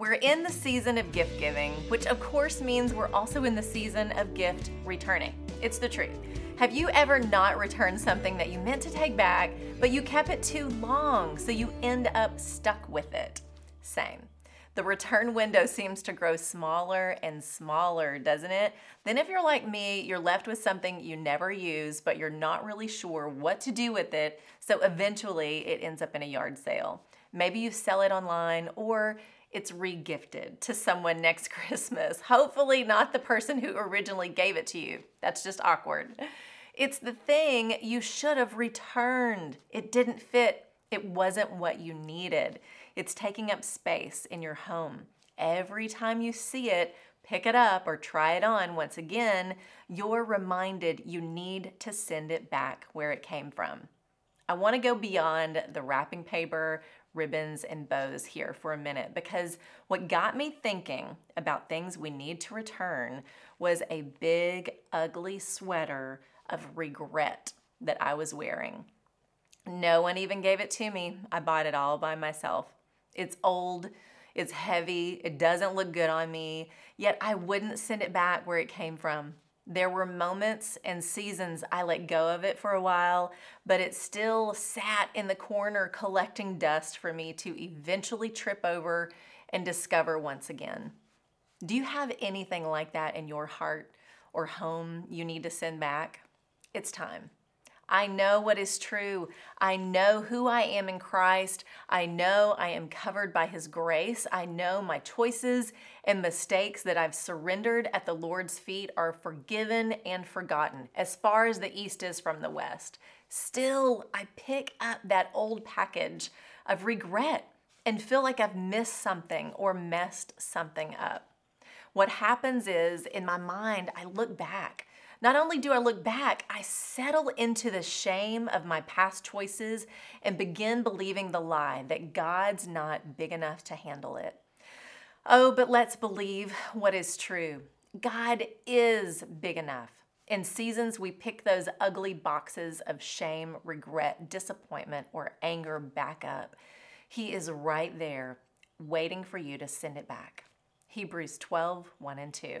We're in the season of gift giving, which of course means we're also in the season of gift returning. It's the truth. Have you ever not returned something that you meant to take back, but you kept it too long, so you end up stuck with it? Same. The return window seems to grow smaller and smaller, doesn't it? Then, if you're like me, you're left with something you never use, but you're not really sure what to do with it, so eventually it ends up in a yard sale. Maybe you sell it online or it's regifted to someone next Christmas. Hopefully, not the person who originally gave it to you. That's just awkward. It's the thing you should have returned. It didn't fit, it wasn't what you needed. It's taking up space in your home. Every time you see it, pick it up or try it on once again, you're reminded you need to send it back where it came from. I want to go beyond the wrapping paper, ribbons, and bows here for a minute because what got me thinking about things we need to return was a big, ugly sweater of regret that I was wearing. No one even gave it to me. I bought it all by myself. It's old, it's heavy, it doesn't look good on me, yet I wouldn't send it back where it came from. There were moments and seasons I let go of it for a while, but it still sat in the corner collecting dust for me to eventually trip over and discover once again. Do you have anything like that in your heart or home you need to send back? It's time. I know what is true. I know who I am in Christ. I know I am covered by His grace. I know my choices and mistakes that I've surrendered at the Lord's feet are forgiven and forgotten as far as the East is from the West. Still, I pick up that old package of regret and feel like I've missed something or messed something up. What happens is, in my mind, I look back not only do I look back, I settle into the shame of my past choices and begin believing the lie that God's not big enough to handle it. Oh, but let's believe what is true. God is big enough. In seasons, we pick those ugly boxes of shame, regret, disappointment, or anger back up. He is right there waiting for you to send it back. Hebrews 12, 1 and 2.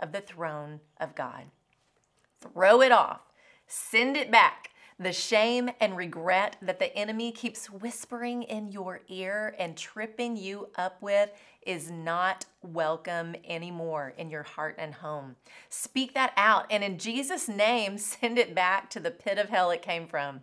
of the throne of God. Throw it off, send it back. The shame and regret that the enemy keeps whispering in your ear and tripping you up with is not welcome anymore in your heart and home. Speak that out and in Jesus' name, send it back to the pit of hell it came from.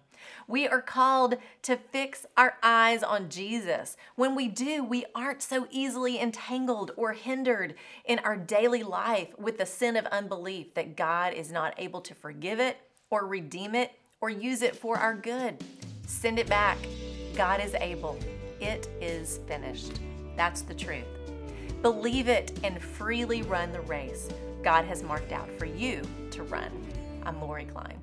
We are called to fix our eyes on Jesus. When we do, we aren't so easily entangled or hindered in our daily life with the sin of unbelief that God is not able to forgive it or redeem it or use it for our good. Send it back. God is able. It is finished. That's the truth. Believe it and freely run the race God has marked out for you to run. I'm Lori Klein.